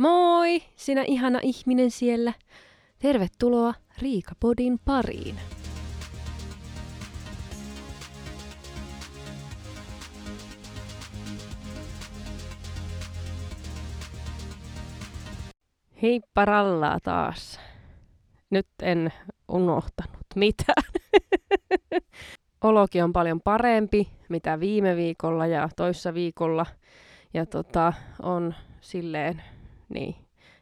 Moi, sinä ihana ihminen siellä. Tervetuloa Riikapodin pariin. Heippa rallaa taas. Nyt en unohtanut mitään. Oloki on paljon parempi, mitä viime viikolla ja toissa viikolla. Ja tota, on silleen niin.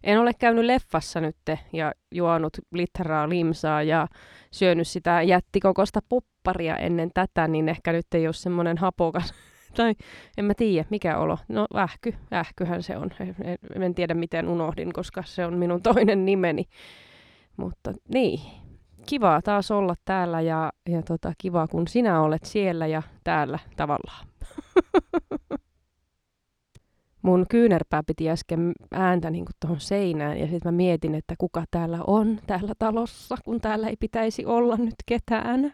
En ole käynyt leffassa nyt ja juonut litraa limsaa ja syönyt sitä jättikokosta popparia ennen tätä, niin ehkä nyt ei ole semmoinen hapokas. tai en mä tiedä, mikä olo. No ähky, ähkyhän se on. En, en tiedä miten unohdin, koska se on minun toinen nimeni. Mutta niin, kivaa taas olla täällä ja, ja tota, kiva kun sinä olet siellä ja täällä tavallaan. mun kyynärpää piti äsken ääntä niin tuohon seinään ja sitten mä mietin, että kuka täällä on täällä talossa, kun täällä ei pitäisi olla nyt ketään.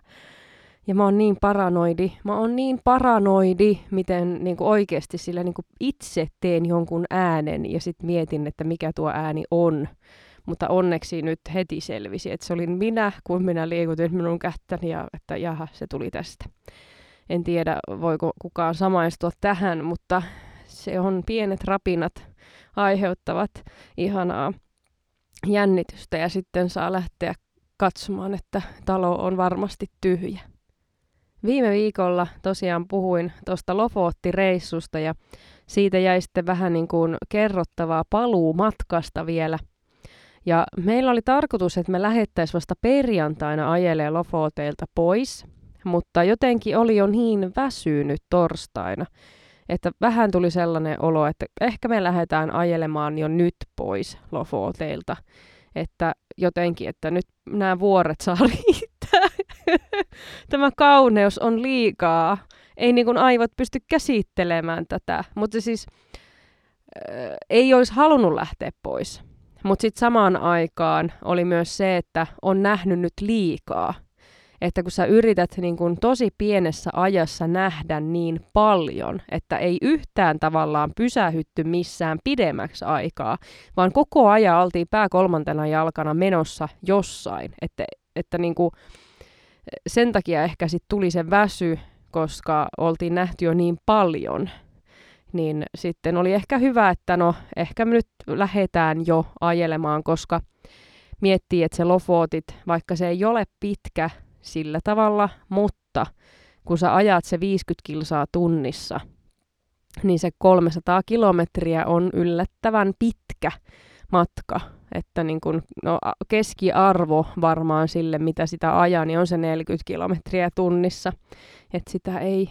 Ja mä oon niin paranoidi, mä oon niin paranoidi, miten niin oikeasti sillä niin itse teen jonkun äänen ja sitten mietin, että mikä tuo ääni on. Mutta onneksi nyt heti selvisi, että se olin minä, kun minä liikutin minun kättäni ja että jaha, se tuli tästä. En tiedä, voiko kukaan samaistua tähän, mutta se on pienet rapinat aiheuttavat ihanaa jännitystä ja sitten saa lähteä katsomaan, että talo on varmasti tyhjä. Viime viikolla tosiaan puhuin tuosta Lofootti-reissusta ja siitä jäi sitten vähän niin kuin kerrottavaa paluumatkasta vielä. Ja meillä oli tarkoitus, että me lähettäisiin vasta perjantaina ajelee Lofooteilta pois, mutta jotenkin oli jo niin väsynyt torstaina, että vähän tuli sellainen olo, että ehkä me lähdetään ajelemaan jo nyt pois Lofoteilta. Että jotenkin, että nyt nämä vuoret saa riittää. Tämä kauneus on liikaa. Ei niin kuin aivot pysty käsittelemään tätä. Mutta siis äh, ei olisi halunnut lähteä pois. Mutta sitten samaan aikaan oli myös se, että on nähnyt nyt liikaa että kun sä yrität niin kun tosi pienessä ajassa nähdä niin paljon, että ei yhtään tavallaan pysähytty missään pidemmäksi aikaa, vaan koko ajan oltiin pää kolmantena jalkana menossa jossain. Että, että niin kuin, sen takia ehkä sitten tuli se väsy, koska oltiin nähty jo niin paljon, niin sitten oli ehkä hyvä, että no ehkä me nyt lähdetään jo ajelemaan, koska miettii, että se Lofotit, vaikka se ei ole pitkä, sillä tavalla, mutta kun sä ajat se 50 kilsaa tunnissa, niin se 300 kilometriä on yllättävän pitkä matka. Että niin kun, no, keskiarvo varmaan sille, mitä sitä ajaa, niin on se 40 kilometriä tunnissa. Että sitä ei,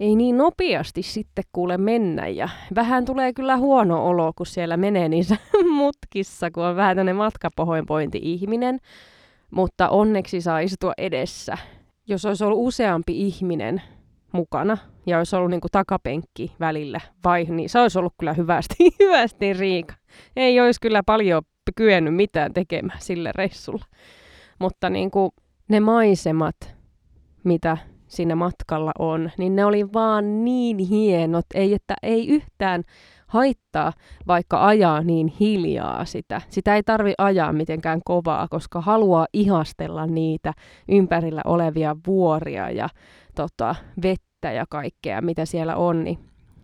ei niin nopeasti sitten kuule mennä. Ja vähän tulee kyllä huono olo, kun siellä menee niissä mutkissa, kun on vähän tämmöinen matkapohoinpointi-ihminen mutta onneksi saa istua edessä. Jos olisi ollut useampi ihminen mukana ja olisi ollut niin kuin takapenkki välillä, vai, niin se olisi ollut kyllä hyvästi, hyvästi Riika. Ei olisi kyllä paljon kyennyt mitään tekemään sillä reissulla. Mutta niin kuin ne maisemat, mitä siinä matkalla on, niin ne oli vaan niin hienot, ei, että ei yhtään haittaa, vaikka ajaa niin hiljaa sitä. Sitä ei tarvi ajaa mitenkään kovaa, koska haluaa ihastella niitä ympärillä olevia vuoria ja tota, vettä ja kaikkea, mitä siellä on, niin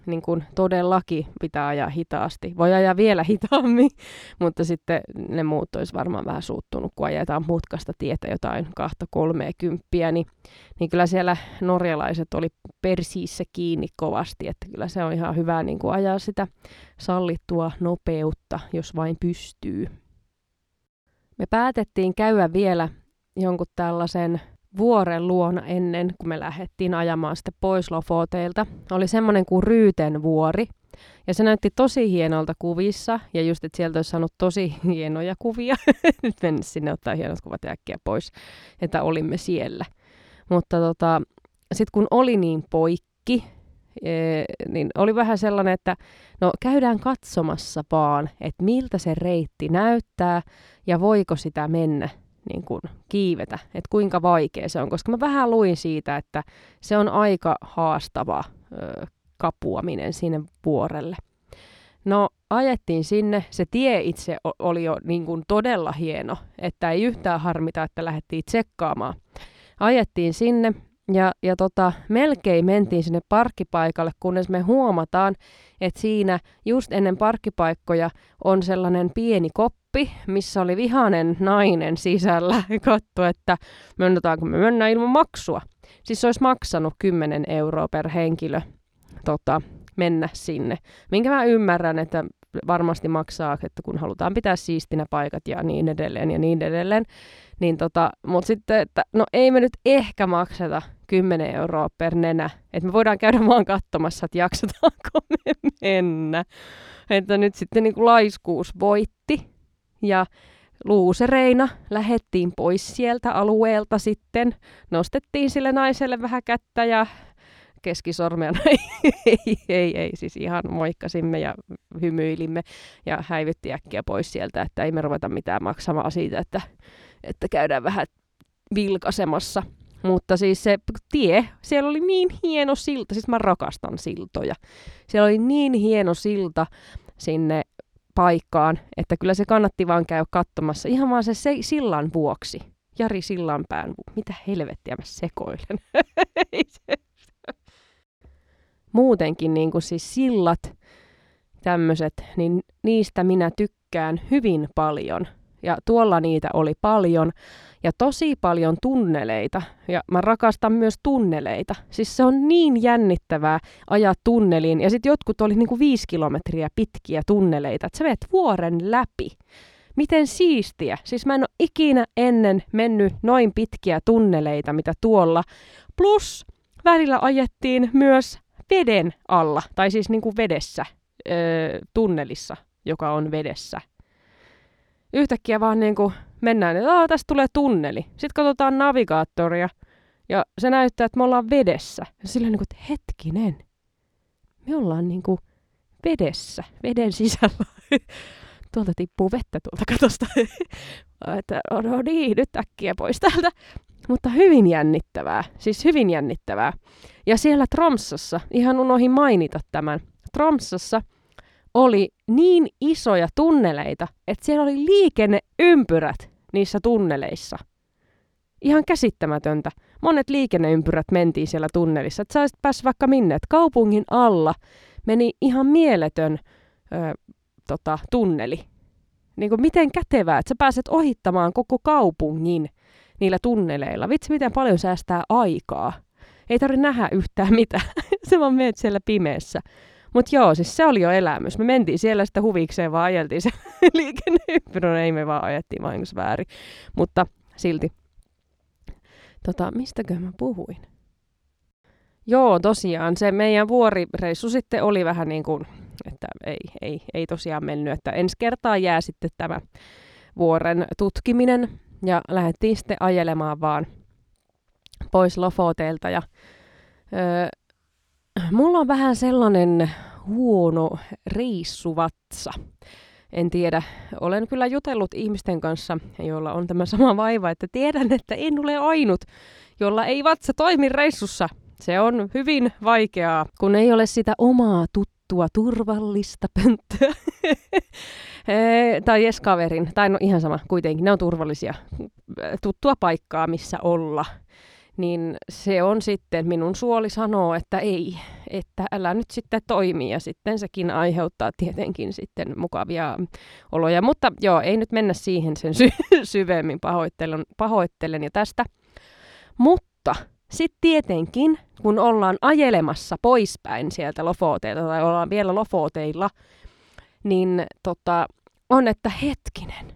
niin kuin todellakin pitää ajaa hitaasti. Voi ajaa vielä hitaammin, mutta sitten ne muut olisi varmaan vähän suuttunut, kun ajetaan mutkasta tietä jotain kahta kolmea kymppiä, niin, niin kyllä siellä norjalaiset oli persiissä kiinni kovasti, että kyllä se on ihan hyvä niin kuin ajaa sitä sallittua nopeutta, jos vain pystyy. Me päätettiin käydä vielä jonkun tällaisen vuoren luona ennen, kun me lähdettiin ajamaan sitten pois Lofoteilta. Oli semmoinen kuin Ryyten vuori. Ja se näytti tosi hienolta kuvissa, ja just, että sieltä olisi saanut tosi hienoja kuvia. Nyt mennä sinne ottaa hienot kuvat äkkiä pois, että olimme siellä. Mutta tota, sitten kun oli niin poikki, e, niin oli vähän sellainen, että no käydään katsomassa vaan, että miltä se reitti näyttää ja voiko sitä mennä niin kuin kiivetä, että kuinka vaikea se on, koska mä vähän luin siitä, että se on aika haastava ö, kapuaminen sinne vuorelle. No ajettiin sinne, se tie itse oli jo niin kuin todella hieno, että ei yhtään harmita, että lähdettiin tsekkaamaan. Ajettiin sinne ja, ja tota, melkein mentiin sinne parkkipaikalle, kunnes me huomataan, että siinä just ennen parkkipaikkoja on sellainen pieni koppi, missä oli vihanen nainen sisällä. Katso, että myönnetäänkö me mennä ilman maksua. Siis se olisi maksanut 10 euroa per henkilö tota, mennä sinne. Minkä mä ymmärrän, että varmasti maksaa, että kun halutaan pitää siistinä paikat ja niin edelleen ja niin edelleen. Niin tota, mutta sitten, että no ei me nyt ehkä makseta 10 euroa per nenä. Että me voidaan käydä vaan katsomassa, että jaksetaanko me mennä. Että nyt sitten niin kuin laiskuus voitti ja luusereina lähettiin pois sieltä alueelta sitten. Nostettiin sille naiselle vähän kättä ja keskisormea. Ei, ei, ei, ei, siis ihan moikkasimme ja hymyilimme ja häivytti äkkiä pois sieltä, että ei me ruveta mitään maksamaan siitä, että, että käydään vähän vilkasemassa. Mutta siis se tie, siellä oli niin hieno silta, siis mä rakastan siltoja. Siellä oli niin hieno silta sinne paikkaan, että kyllä se kannatti vaan käydä katsomassa ihan vaan se, se sillan vuoksi. Jari Sillanpään, mitä helvettiä mä sekoilen. Muutenkin niin kuin siis sillat, tämmöiset, niin niistä minä tykkään hyvin paljon. Ja tuolla niitä oli paljon ja tosi paljon tunneleita. Ja mä rakastan myös tunneleita. Siis se on niin jännittävää ajaa tunneliin. Ja sitten jotkut oli niinku viisi kilometriä pitkiä tunneleita. Että sä menet vuoren läpi. Miten siistiä. Siis mä en ole ikinä ennen mennyt noin pitkiä tunneleita, mitä tuolla. Plus välillä ajettiin myös veden alla, tai siis niinku vedessä, öö, tunnelissa, joka on vedessä yhtäkkiä vaan niin kuin mennään, että tästä tulee tunneli. Sitten katsotaan navigaattoria ja se näyttää, että me ollaan vedessä. Ja silleen niin kuin, että hetkinen, me ollaan niin kuin vedessä, veden sisällä. tuolta tippuu vettä tuolta katosta. että no, no niin, nyt äkkiä pois täältä. Mutta hyvin jännittävää, siis hyvin jännittävää. Ja siellä Tromsassa, ihan unohin mainita tämän, Tromsassa – oli niin isoja tunneleita, että siellä oli liikenneympyrät niissä tunneleissa. Ihan käsittämätöntä. Monet liikenneympyrät mentiin siellä tunnelissa. Että sä päässyt vaikka minne. Että kaupungin alla meni ihan mieletön ö, tota, tunneli. Niin kuin miten kätevää, että sä pääset ohittamaan koko kaupungin niillä tunneleilla. Vitsi, miten paljon säästää aikaa. Ei tarvitse nähdä yhtään mitään. se vaan meet siellä pimeässä. Mutta joo, siis se oli jo elämys. Me mentiin siellä sitä huvikseen, vaan ajeltiin se liikenneympyrä. No ei me vaan ajettiin vahingossa väärin. Mutta silti. Tota, mistäkö mä puhuin? Joo, tosiaan se meidän vuorireissu sitten oli vähän niin kuin, että ei, ei, ei tosiaan mennyt, että ensi kertaa jää sitten tämä vuoren tutkiminen ja lähdettiin sitten ajelemaan vaan pois Lofoteelta ja öö, mulla on vähän sellainen huono reissuvatsa. En tiedä, olen kyllä jutellut ihmisten kanssa, joilla on tämä sama vaiva, että tiedän, että en ole ainut, jolla ei vatsa toimi reissussa. Se on hyvin vaikeaa, kun ei ole sitä omaa tuttua, turvallista pönttöä. tai eskaverin, tai no ihan sama, kuitenkin ne on turvallisia, tuttua paikkaa, missä olla niin se on sitten, minun suoli sanoo, että ei, että älä nyt sitten toimi ja sitten sekin aiheuttaa tietenkin sitten mukavia oloja. Mutta joo, ei nyt mennä siihen sen sy- syvemmin, pahoittelen, pahoittelen jo tästä. Mutta sitten tietenkin, kun ollaan ajelemassa poispäin sieltä Lofoteilta tai ollaan vielä Lofoteilla, niin tota, on, että hetkinen,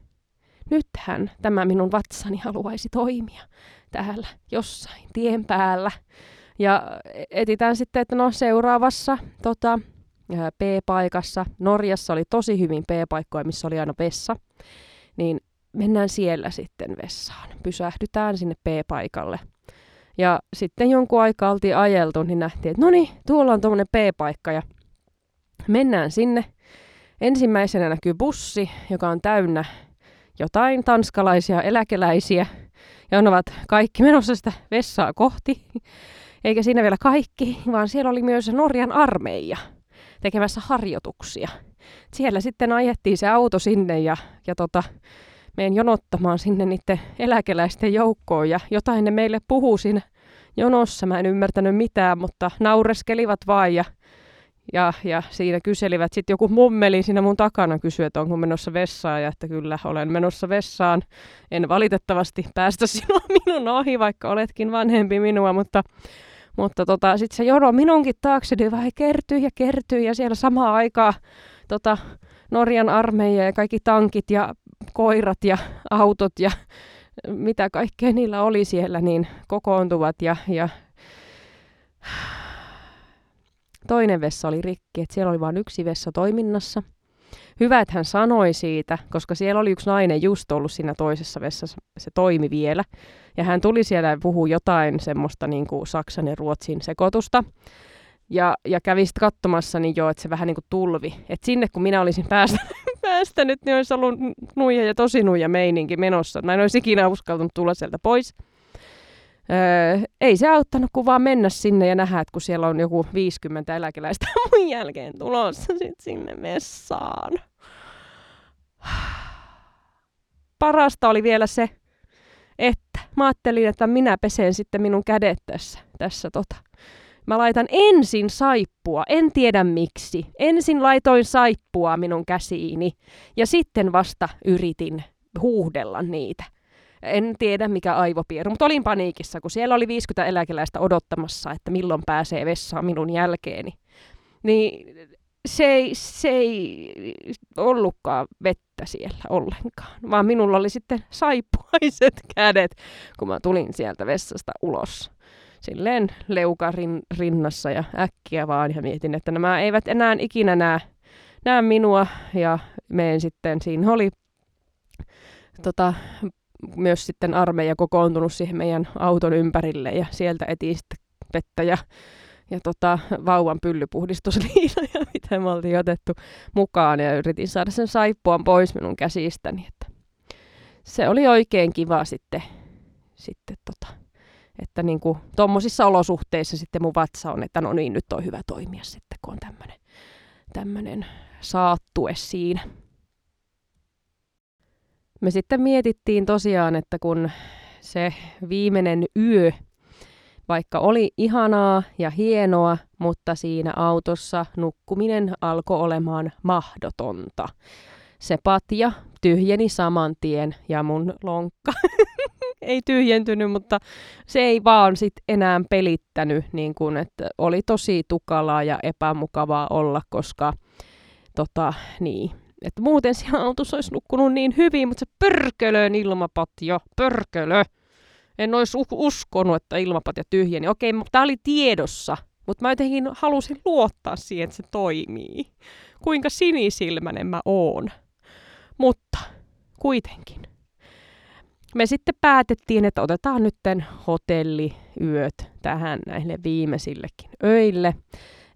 nythän tämä minun vatsani haluaisi toimia täällä jossain tien päällä. Ja etitään sitten, että no seuraavassa tota, P-paikassa, Norjassa oli tosi hyvin P-paikkoja, missä oli aina vessa, niin mennään siellä sitten vessaan. Pysähdytään sinne P-paikalle. Ja sitten jonkun aikaa oltiin ajeltu, niin nähtiin, että no niin, tuolla on tuommoinen P-paikka ja mennään sinne. Ensimmäisenä näkyy bussi, joka on täynnä jotain tanskalaisia eläkeläisiä, ja on ovat kaikki menossa sitä vessaa kohti. Eikä siinä vielä kaikki, vaan siellä oli myös Norjan armeija tekemässä harjoituksia. siellä sitten ajettiin se auto sinne ja, ja tota, meidän jonottamaan sinne niiden eläkeläisten joukkoon ja jotain ne meille puhuu siinä jonossa. Mä en ymmärtänyt mitään, mutta naureskelivat vaan ja, ja, ja siinä kyselivät. Sitten joku mummeli siinä mun takana kysyi, että onko menossa vessaan ja että kyllä olen menossa vessaan. En valitettavasti päästä sinua minun ohi, vaikka oletkin vanhempi minua, mutta mutta tota, sitten se jono minunkin taakseni vähän kertyy ja kertyy ja siellä samaan aikaan tota, Norjan armeija ja kaikki tankit ja koirat ja autot ja mitä kaikkea niillä oli siellä, niin kokoontuvat ja, ja toinen vessa oli rikki, että siellä oli vain yksi vessa toiminnassa. Hyvä, että hän sanoi siitä, koska siellä oli yksi nainen just ollut siinä toisessa vessassa, se toimi vielä. Ja hän tuli siellä ja puhui jotain semmoista niin kuin Saksan ja Ruotsin sekoitusta. Ja, ja kävi sitten katsomassa niin jo, että se vähän niin kuin tulvi. Että sinne kun minä olisin päästä, päästänyt, niin olisi ollut nuija ja tosi nuija meininki menossa. Mä en olisi ikinä uskaltanut tulla sieltä pois. Öö, ei se auttanut kuin vaan mennä sinne ja nähdä, että kun siellä on joku 50 eläkeläistä mun jälkeen tulossa sit sinne messaan. Parasta oli vielä se, että mä ajattelin, että minä pesen sitten minun kädet tässä, tässä tota. Mä laitan ensin saippua, en tiedä miksi. Ensin laitoin saippua minun käsiini ja sitten vasta yritin huuhdella niitä. En tiedä mikä aivopieru, mutta olin paniikissa, kun siellä oli 50 eläkeläistä odottamassa, että milloin pääsee vessaan minun jälkeeni. Niin se ei, se ei ollutkaan vettä siellä ollenkaan, vaan minulla oli sitten saippuaiset kädet, kun mä tulin sieltä vessasta ulos. Silleen leukarin rinnassa ja äkkiä vaan ja mietin, että nämä eivät enää ikinä näe, näe minua ja meen sitten, siinä oli tota, myös sitten armeija kokoontunut siihen meidän auton ympärille ja sieltä etiin sitten vettä ja, ja tota, vauvan pyllypuhdistusliinoja, mitä me oltiin otettu mukaan ja yritin saada sen saippuan pois minun käsistäni. Että se oli oikein kiva sitten, sitten tota, että niin kuin tuommoisissa olosuhteissa sitten mun vatsa on, että no niin, nyt on hyvä toimia sitten, kun on tämmöinen saattue siinä. Me sitten mietittiin tosiaan, että kun se viimeinen yö, vaikka oli ihanaa ja hienoa, mutta siinä autossa nukkuminen alkoi olemaan mahdotonta. Se patja tyhjeni saman tien ja mun lonkka ei tyhjentynyt, mutta se ei vaan sit enää pelittänyt, niin kun, että oli tosi tukalaa ja epämukavaa olla, koska tota, niin, että muuten siellä autossa olisi nukkunut niin hyvin, mutta se pörkölön ilmapatja, pörkölö. En olisi uskonut, että ilmapatja tyhjeni. Okei, tämä oli tiedossa, mutta mä jotenkin halusin luottaa siihen, että se toimii. Kuinka sinisilmäinen mä oon. Mutta kuitenkin. Me sitten päätettiin, että otetaan nytten hotelliyöt tähän näille viimeisillekin öille.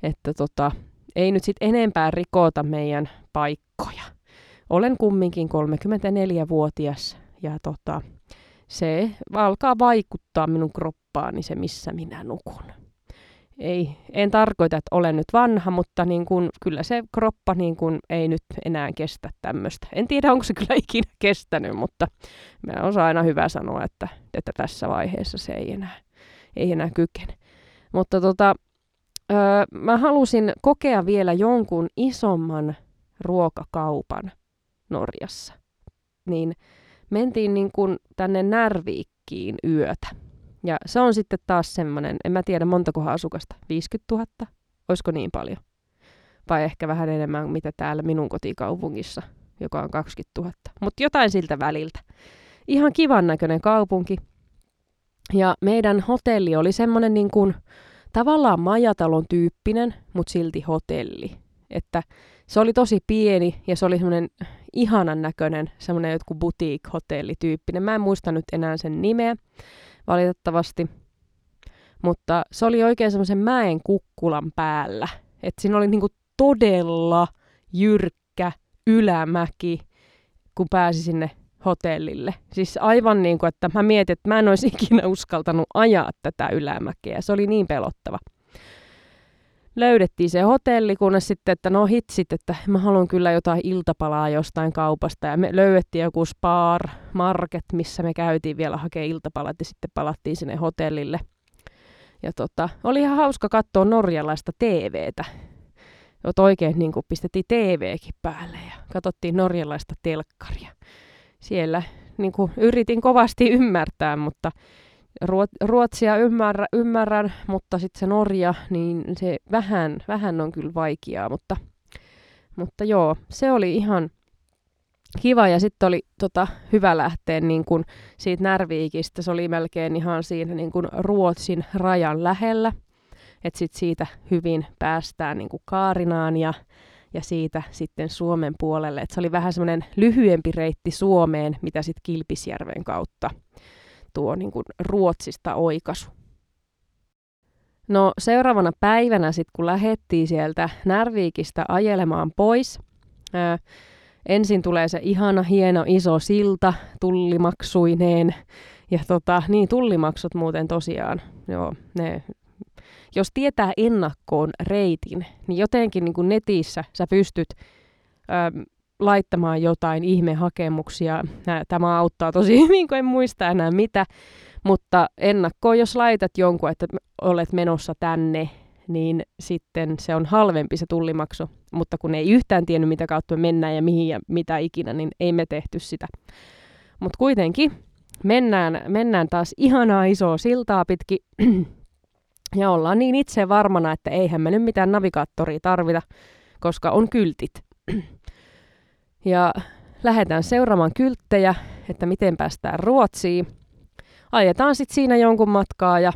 Että tota, ei nyt sitten enempää rikota meidän paikkoja. Olen kumminkin 34-vuotias ja tota, se alkaa vaikuttaa minun kroppaani se, missä minä nukun. Ei, en tarkoita, että olen nyt vanha, mutta niin kun, kyllä se kroppa niin kun, ei nyt enää kestä tämmöistä. En tiedä, onko se kyllä ikinä kestänyt, mutta on aina hyvä sanoa, että, että tässä vaiheessa se ei enää, ei enää kykene. Mutta tota, öö, mä halusin kokea vielä jonkun isomman ruokakaupan Norjassa. Niin mentiin niin kuin tänne Närviikkiin yötä. Ja se on sitten taas semmoinen, en mä tiedä montakohan asukasta, 50 000, olisiko niin paljon? Vai ehkä vähän enemmän mitä täällä minun kotikaupungissa, joka on 20 000. Mutta jotain siltä väliltä. Ihan kivan näköinen kaupunki. Ja meidän hotelli oli semmoinen niin kuin, tavallaan majatalon tyyppinen, mutta silti hotelli. Että se oli tosi pieni ja se oli semmoinen ihanan näköinen, semmoinen joku boutique-hotellityyppinen. Mä en muista nyt enää sen nimeä, valitettavasti. Mutta se oli oikein semmoisen mäen kukkulan päällä. Että siinä oli niinku todella jyrkkä ylämäki, kun pääsi sinne hotellille. Siis aivan niin kuin, että mä mietin, että mä en olisi ikinä uskaltanut ajaa tätä ylämäkeä. Se oli niin pelottava. löydettiin se hotelli, kunnes sitten, että no hitsit, että mä haluan kyllä jotain iltapalaa jostain kaupasta. Ja me löydettiin joku Spar Market, missä me käytiin vielä hakemaan iltapalat ja sitten palattiin sinne hotellille. Ja tota, oli ihan hauska katsoa norjalaista TVtä. Jot oikein niin kuin pistettiin TVkin päälle ja katsottiin norjalaista telkkaria. Siellä niin kuin yritin kovasti ymmärtää, mutta Ruotsia ymmärrä, ymmärrän, mutta sitten se Norja, niin se vähän, vähän on kyllä vaikeaa, mutta, mutta joo, se oli ihan kiva ja sitten oli tota, hyvä lähteä niin kun siitä Närviikistä, se oli melkein ihan siinä niin kun Ruotsin rajan lähellä, että sitten siitä hyvin päästään niin Kaarinaan ja, ja siitä sitten Suomen puolelle, että se oli vähän semmoinen lyhyempi reitti Suomeen, mitä sitten Kilpisjärven kautta tuo niin kuin Ruotsista oikasu. No seuraavana päivänä sitten kun lähettiin sieltä Närviikistä ajelemaan pois, ää, ensin tulee se ihana hieno iso silta tullimaksuineen. Ja tota, niin tullimaksut muuten tosiaan, joo, ne, jos tietää ennakkoon reitin, niin jotenkin niin kuin netissä sä pystyt äm, laittamaan jotain ihmehakemuksia. Tämä auttaa tosi hyvin, kun en muista enää mitä. Mutta ennakkoon, jos laitat jonkun, että olet menossa tänne, niin sitten se on halvempi se tullimaksu. Mutta kun ei yhtään tiennyt, mitä kautta me mennään ja mihin ja mitä ikinä, niin ei me tehty sitä. Mutta kuitenkin mennään, mennään taas ihanaa isoa siltaa pitkin. ja ollaan niin itse varmana, että eihän me nyt mitään navigaattoria tarvita, koska on kyltit. Ja lähdetään seuraamaan kylttejä, että miten päästään Ruotsiin. Ajetaan sitten siinä jonkun matkaa ja,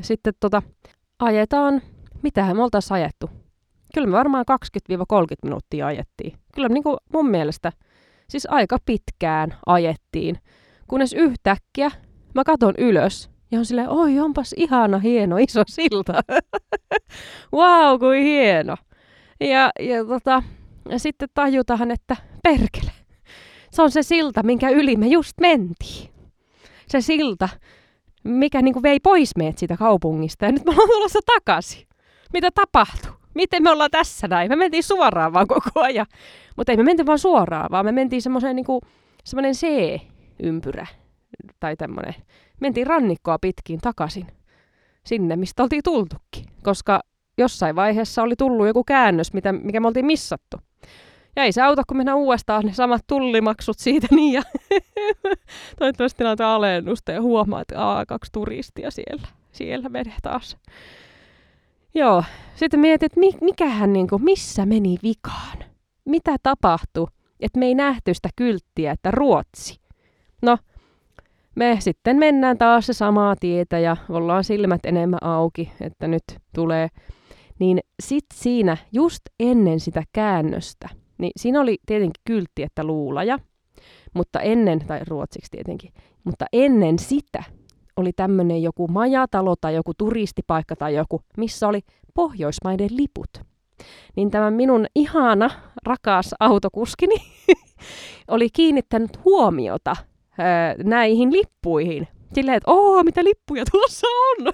sitten tota, ajetaan, mitähän me oltaisiin ajettu. Kyllä me varmaan 20-30 minuuttia ajettiin. Kyllä niin kuin mun mielestä siis aika pitkään ajettiin, kunnes yhtäkkiä mä katon ylös ja on silleen, oi onpas ihana, hieno, iso silta. wow, kuin hieno. Ja, ja tota, ja sitten tajutaan, että perkele, se on se silta, minkä yli me just mentiin. Se silta, mikä niin kuin vei pois meidät siitä kaupungista. Ja nyt me ollaan tulossa takaisin. Mitä tapahtui? Miten me ollaan tässä näin? Me mentiin suoraan vaan koko ajan. Mutta ei me menty vaan suoraan, vaan me mentiin semmoiseen niin semmoinen C-ympyrä. Tai tämmöinen. Mentiin rannikkoa pitkin takaisin. Sinne, mistä oltiin tultukin. Koska jossain vaiheessa oli tullut joku käännös, mitä, mikä me oltiin missattu. Ja ei se auta, kun mennään uudestaan ne samat tullimaksut siitä niin ja toivottavasti näitä alennusta ja huomaa, että aa, kaksi turistia siellä, siellä menee taas. Joo, sitten mietin, että mikähän, niin kuin, missä meni vikaan? Mitä tapahtui, että me ei nähty sitä kylttiä, että Ruotsi? No, me sitten mennään taas se samaa tietä ja ollaan silmät enemmän auki, että nyt tulee. Niin sit siinä just ennen sitä käännöstä – niin siinä oli tietenkin kyltti, että luulaja, mutta ennen, tai ruotsiksi tietenkin, mutta ennen sitä oli tämmöinen joku majatalo tai joku turistipaikka tai joku, missä oli Pohjoismaiden liput. Niin tämä minun ihana, rakas autokuskini oli kiinnittänyt huomiota näihin lippuihin silleen, että oo, mitä lippuja tuossa on.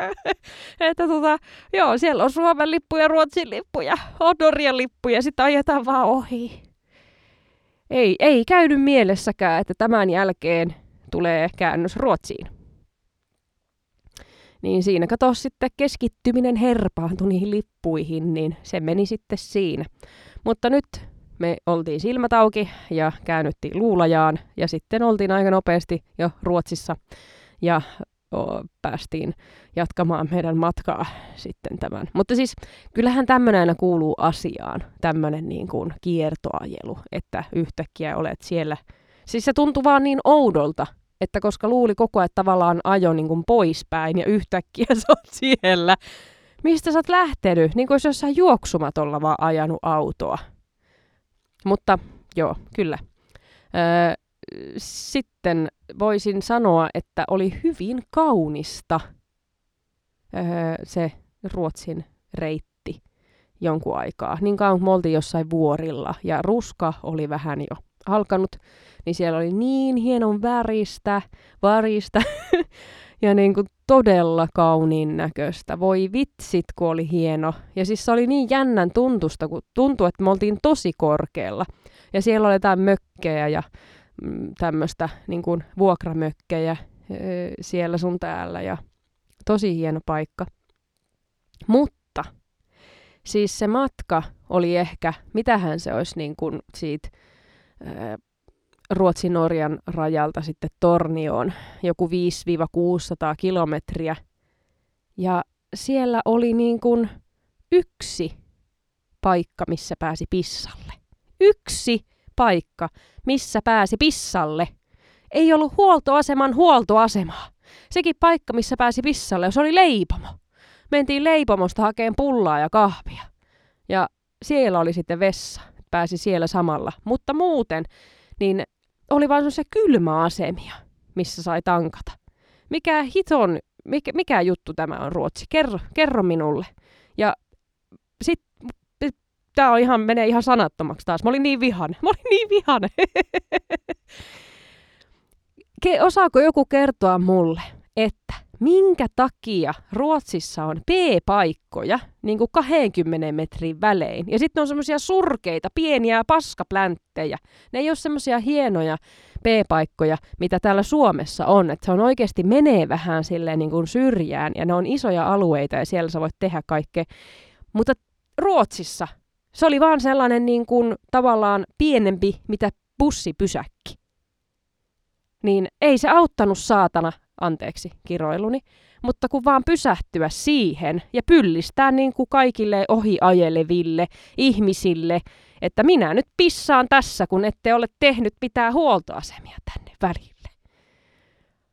että tota, joo, siellä on Suomen lippuja, Ruotsin lippuja, on Norjan lippuja, sitten ajetaan vaan ohi. Ei, ei käynyt mielessäkään, että tämän jälkeen tulee käännös Ruotsiin. Niin siinä kato sitten keskittyminen herpaantui niihin lippuihin, niin se meni sitten siinä. Mutta nyt me oltiin silmät auki ja käännyttiin luulajaan ja sitten oltiin aika nopeasti jo Ruotsissa ja o, päästiin jatkamaan meidän matkaa sitten tämän. Mutta siis kyllähän tämmöinen aina kuuluu asiaan, tämmöinen niin kuin kiertoajelu, että yhtäkkiä olet siellä. Siis se tuntuu vaan niin oudolta, että koska luuli koko ajan tavallaan ajo niin kuin poispäin ja yhtäkkiä sä oot siellä. Mistä sä oot lähtenyt? Niin kuin jos jossain juoksumatolla vaan ajanut autoa. Mutta joo, kyllä. Öö, sitten voisin sanoa, että oli hyvin kaunista öö, se Ruotsin reitti jonkun aikaa. Niin kauan kun me oltiin jossain vuorilla ja ruska oli vähän jo alkanut, niin siellä oli niin hienon väristä, varista ja niin kuin todella kauniin näköistä. Voi vitsit, kun oli hieno. Ja siis se oli niin jännän tuntusta, kun tuntui, että me oltiin tosi korkealla. Ja siellä oli jotain mökkejä ja mm, tämmöistä niin kuin vuokramökkejä siellä sun täällä. Ja tosi hieno paikka. Mutta siis se matka oli ehkä, mitähän se olisi niin kuin siitä Ruotsin-Norjan rajalta sitten Tornioon, joku 5-600 kilometriä. Ja siellä oli niin kuin yksi paikka, missä pääsi pissalle. Yksi paikka, missä pääsi pissalle. Ei ollut huoltoaseman huoltoasemaa. Sekin paikka, missä pääsi pissalle, se oli leipomo. Mentiin leipomosta hakeen pullaa ja kahvia. Ja siellä oli sitten vessa. Pääsi siellä samalla. Mutta muuten, niin oli vaan sellaisia kylmäasemia, missä sai tankata. Mikä hiton, mikä, mikä juttu tämä on Ruotsi? Kerro, kerro minulle. Ja sit tämä on ihan, menee ihan sanattomaksi taas. Mä olin niin vihan. Mä olin niin vihan. Ke, osaako joku kertoa mulle, että minkä takia Ruotsissa on P-paikkoja niin kuin 20 metrin välein. Ja sitten on semmoisia surkeita, pieniä paskaplänttejä. Ne ei ole semmoisia hienoja P-paikkoja, mitä täällä Suomessa on. Että se on oikeasti menee vähän silleen niin kuin syrjään ja ne on isoja alueita ja siellä sä voit tehdä kaikkea. Mutta Ruotsissa se oli vaan sellainen niin kuin tavallaan pienempi, mitä bussipysäkki. Niin ei se auttanut saatana anteeksi kiroiluni, mutta kun vaan pysähtyä siihen ja pyllistää niin kuin kaikille ohiajeleville ihmisille, että minä nyt pissaan tässä, kun ette ole tehnyt mitään huoltoasemia tänne välille.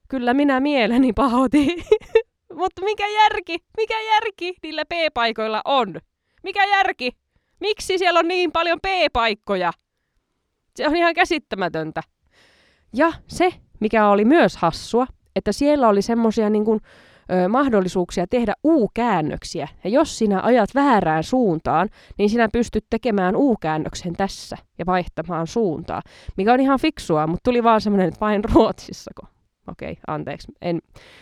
Kyllä minä mieleni pahoitin. mutta mikä järki, mikä järki niillä P-paikoilla on? Mikä järki? Miksi siellä on niin paljon P-paikkoja? Se on ihan käsittämätöntä. Ja se, mikä oli myös hassua, että siellä oli semmoisia niin kuin, ö, mahdollisuuksia tehdä U-käännöksiä. Ja jos sinä ajat väärään suuntaan, niin sinä pystyt tekemään U-käännöksen tässä ja vaihtamaan suuntaa. Mikä on ihan fiksua, mutta tuli vaan semmoinen, että vain Ruotsissako. Okei, okay, anteeksi. En.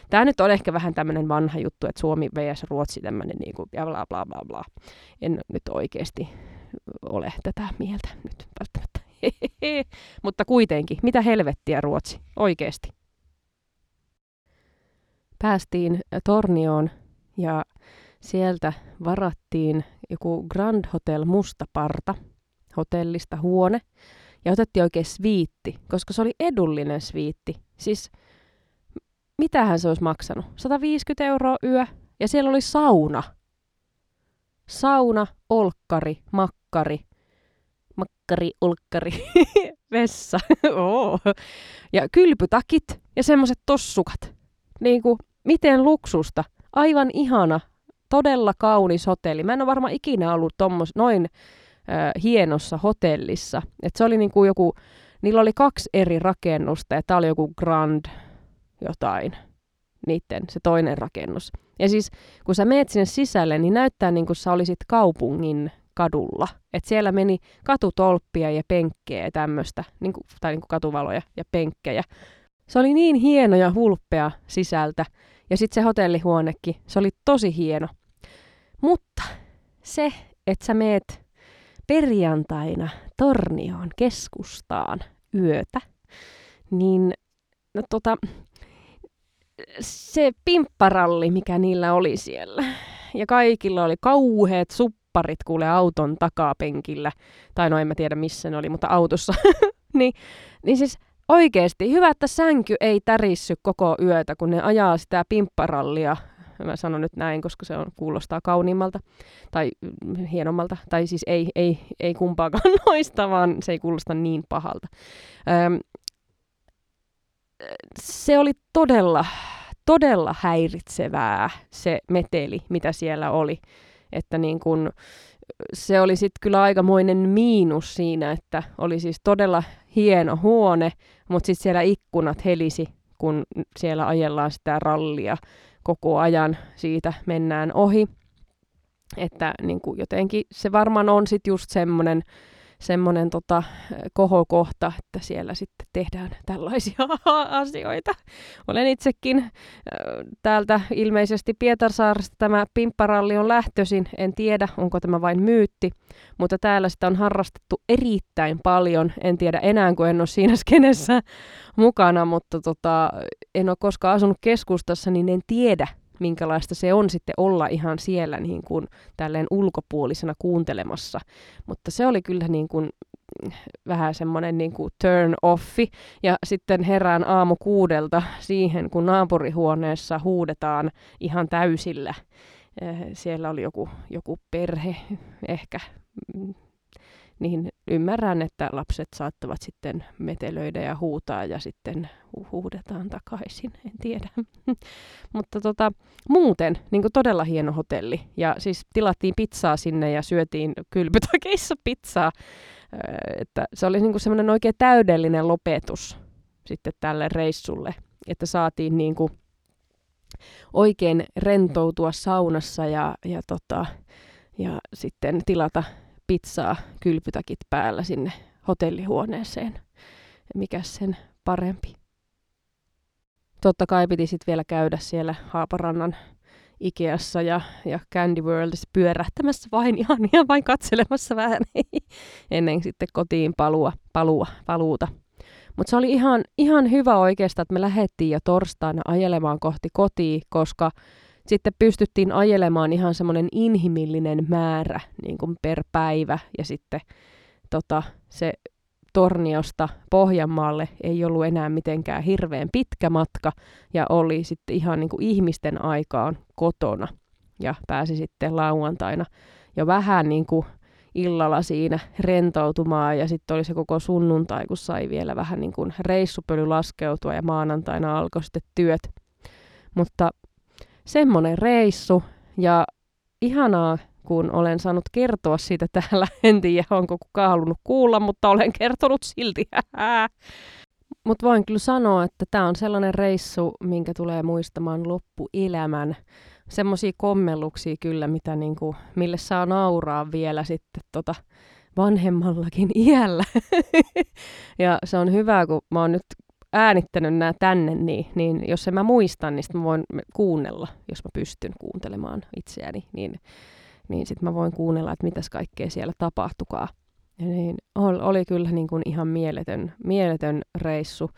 Tämä nyt on ehkä vähän tämmöinen vanha juttu, että Suomi vs. Ruotsi tämmöinen niin kuin, bla bla bla bla. En nyt oikeasti ole tätä mieltä nyt välttämättä. Mutta kuitenkin, mitä helvettiä Ruotsi, oikeasti päästiin Tornioon ja sieltä varattiin joku Grand Hotel Mustaparta hotellista huone ja otettiin oikein sviitti, koska se oli edullinen sviitti. Siis mitähän se olisi maksanut? 150 euroa yö ja siellä oli sauna. Sauna, olkkari, makkari, makkari, olkkari, vessa, Oo. ja kylpytakit ja semmoiset tossukat. Niin kuin miten luksusta. Aivan ihana, todella kaunis hotelli. Mä en ole varmaan ikinä ollut tommos, noin äh, hienossa hotellissa. Et se oli niinku joku, niillä oli kaksi eri rakennusta ja tää oli joku Grand jotain, niiden se toinen rakennus. Ja siis kun sä meet sinne sisälle, niin näyttää niin kuin sä olisit kaupungin kadulla. Et siellä meni katutolppia ja penkkejä ja tämmöistä, niin kuin, tai niin kuin katuvaloja ja penkkejä. Se oli niin hieno ja hulppea sisältä. Ja sitten se hotellihuonekin, se oli tosi hieno. Mutta se, että sä meet perjantaina Tornioon keskustaan yötä, niin no tota, se pimpparalli, mikä niillä oli siellä, ja kaikilla oli kauheat supparit kuule auton takapenkillä, tai no en mä tiedä missä ne oli, mutta autossa, niin, niin siis oikeasti hyvä, että sänky ei tärissy koko yötä, kun ne ajaa sitä pimpparallia. Mä sanon nyt näin, koska se on, kuulostaa kauniimmalta tai hienommalta. Tai siis ei, ei, ei kumpaakaan noista, vaan se ei kuulosta niin pahalta. Öm, se oli todella, todella häiritsevää se meteli, mitä siellä oli. Että niin kun, se oli sitten kyllä aikamoinen miinus siinä, että oli siis todella hieno huone, mutta sitten siellä ikkunat helisi, kun siellä ajellaan sitä rallia koko ajan, siitä mennään ohi. Että niin kuin jotenkin se varmaan on sitten just semmoinen semmoinen tota, kohokohta, että siellä sitten tehdään tällaisia asioita. Olen itsekin täältä ilmeisesti Pietarsaaresta tämä pimpparalli on lähtöisin. En tiedä, onko tämä vain myytti, mutta täällä sitä on harrastettu erittäin paljon. En tiedä enää, kun en ole siinä skenessä mukana, mutta tota, en ole koskaan asunut keskustassa, niin en tiedä, minkälaista se on sitten olla ihan siellä niin kuin tälleen ulkopuolisena kuuntelemassa. Mutta se oli kyllä niin kuin vähän semmoinen niin kuin turn offi. Ja sitten herään aamu kuudelta siihen, kun naapurihuoneessa huudetaan ihan täysillä. Eh, siellä oli joku, joku perhe ehkä mm, niin ymmärrän, että lapset saattavat sitten metelöidä ja huutaa ja sitten huudetaan takaisin, en tiedä. Mutta tota, muuten niin kuin todella hieno hotelli. Ja siis tilattiin pizzaa sinne ja syötiin kylpytakeissa pizzaa. Että se oli niin semmoinen oikein täydellinen lopetus sitten tälle reissulle. Että saatiin niin kuin oikein rentoutua saunassa ja, ja, tota, ja sitten tilata pizzaa kylpytakit päällä sinne hotellihuoneeseen. Mikä sen parempi. Totta kai piti sitten vielä käydä siellä Haaparannan Ikeassa ja, ja Candy Worldissa pyörähtämässä vain ihan, ihan vain katselemassa vähän ennen sitten kotiin palua, palua, paluuta. Mutta se oli ihan, ihan hyvä oikeastaan, että me lähdettiin jo torstaina ajelemaan kohti kotiin, koska sitten pystyttiin ajelemaan ihan semmoinen inhimillinen määrä niin kuin per päivä ja sitten tota, se Torniosta Pohjanmaalle ei ollut enää mitenkään hirveän pitkä matka ja oli sitten ihan niin kuin ihmisten aikaan kotona ja pääsi sitten lauantaina jo vähän niin kuin illalla siinä rentoutumaan ja sitten oli se koko sunnuntai, kun sai vielä vähän niin kuin reissupöly laskeutua ja maanantaina alkoi sitten työt. Mutta semmoinen reissu ja ihanaa, kun olen saanut kertoa siitä täällä. En tiedä, onko kukaan halunnut kuulla, mutta olen kertonut silti. mutta voin kyllä sanoa, että tämä on sellainen reissu, minkä tulee muistamaan loppuelämän. Semmoisia kommelluksia kyllä, mitä niinku, mille saa nauraa vielä sitten tota vanhemmallakin iällä. ja se on hyvä, kun mä oon nyt äänittänyt nämä tänne, niin, niin jos en mä muistan, niin mä voin kuunnella, jos mä pystyn kuuntelemaan itseäni, niin, niin sitten mä voin kuunnella, että mitäs kaikkea siellä tapahtukaa. Ja niin, oli kyllä niin kuin ihan mieletön, mieletön reissu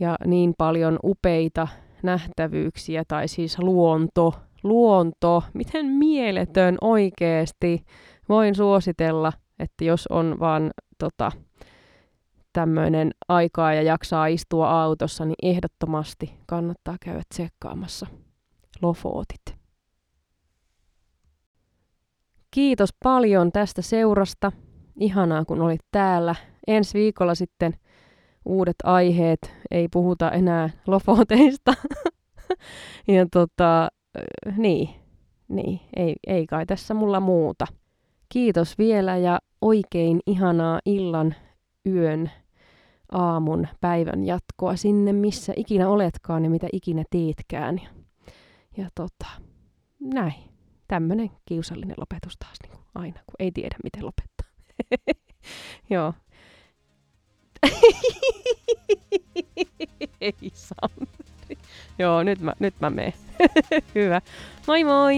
ja niin paljon upeita nähtävyyksiä, tai siis luonto, luonto, miten mieletön oikeasti. Voin suositella, että jos on vaan tota, tämmöinen aikaa ja jaksaa istua autossa, niin ehdottomasti kannattaa käydä tsekkaamassa Lofootit. Kiitos paljon tästä seurasta. Ihanaa, kun olit täällä. Ensi viikolla sitten uudet aiheet. Ei puhuta enää Lofooteista. ja tota, niin, niin ei, ei kai tässä mulla muuta. Kiitos vielä ja oikein ihanaa illan, yön aamun, päivän jatkoa sinne, missä ikinä oletkaan ja mitä ikinä teetkään. Ja, ja tota, näin. Tämmöinen kiusallinen lopetus taas niin kuin aina, kun ei tiedä, miten lopettaa. Joo. ei Samri. Joo, nyt mä, nyt mä menen. Hyvä. Moi moi!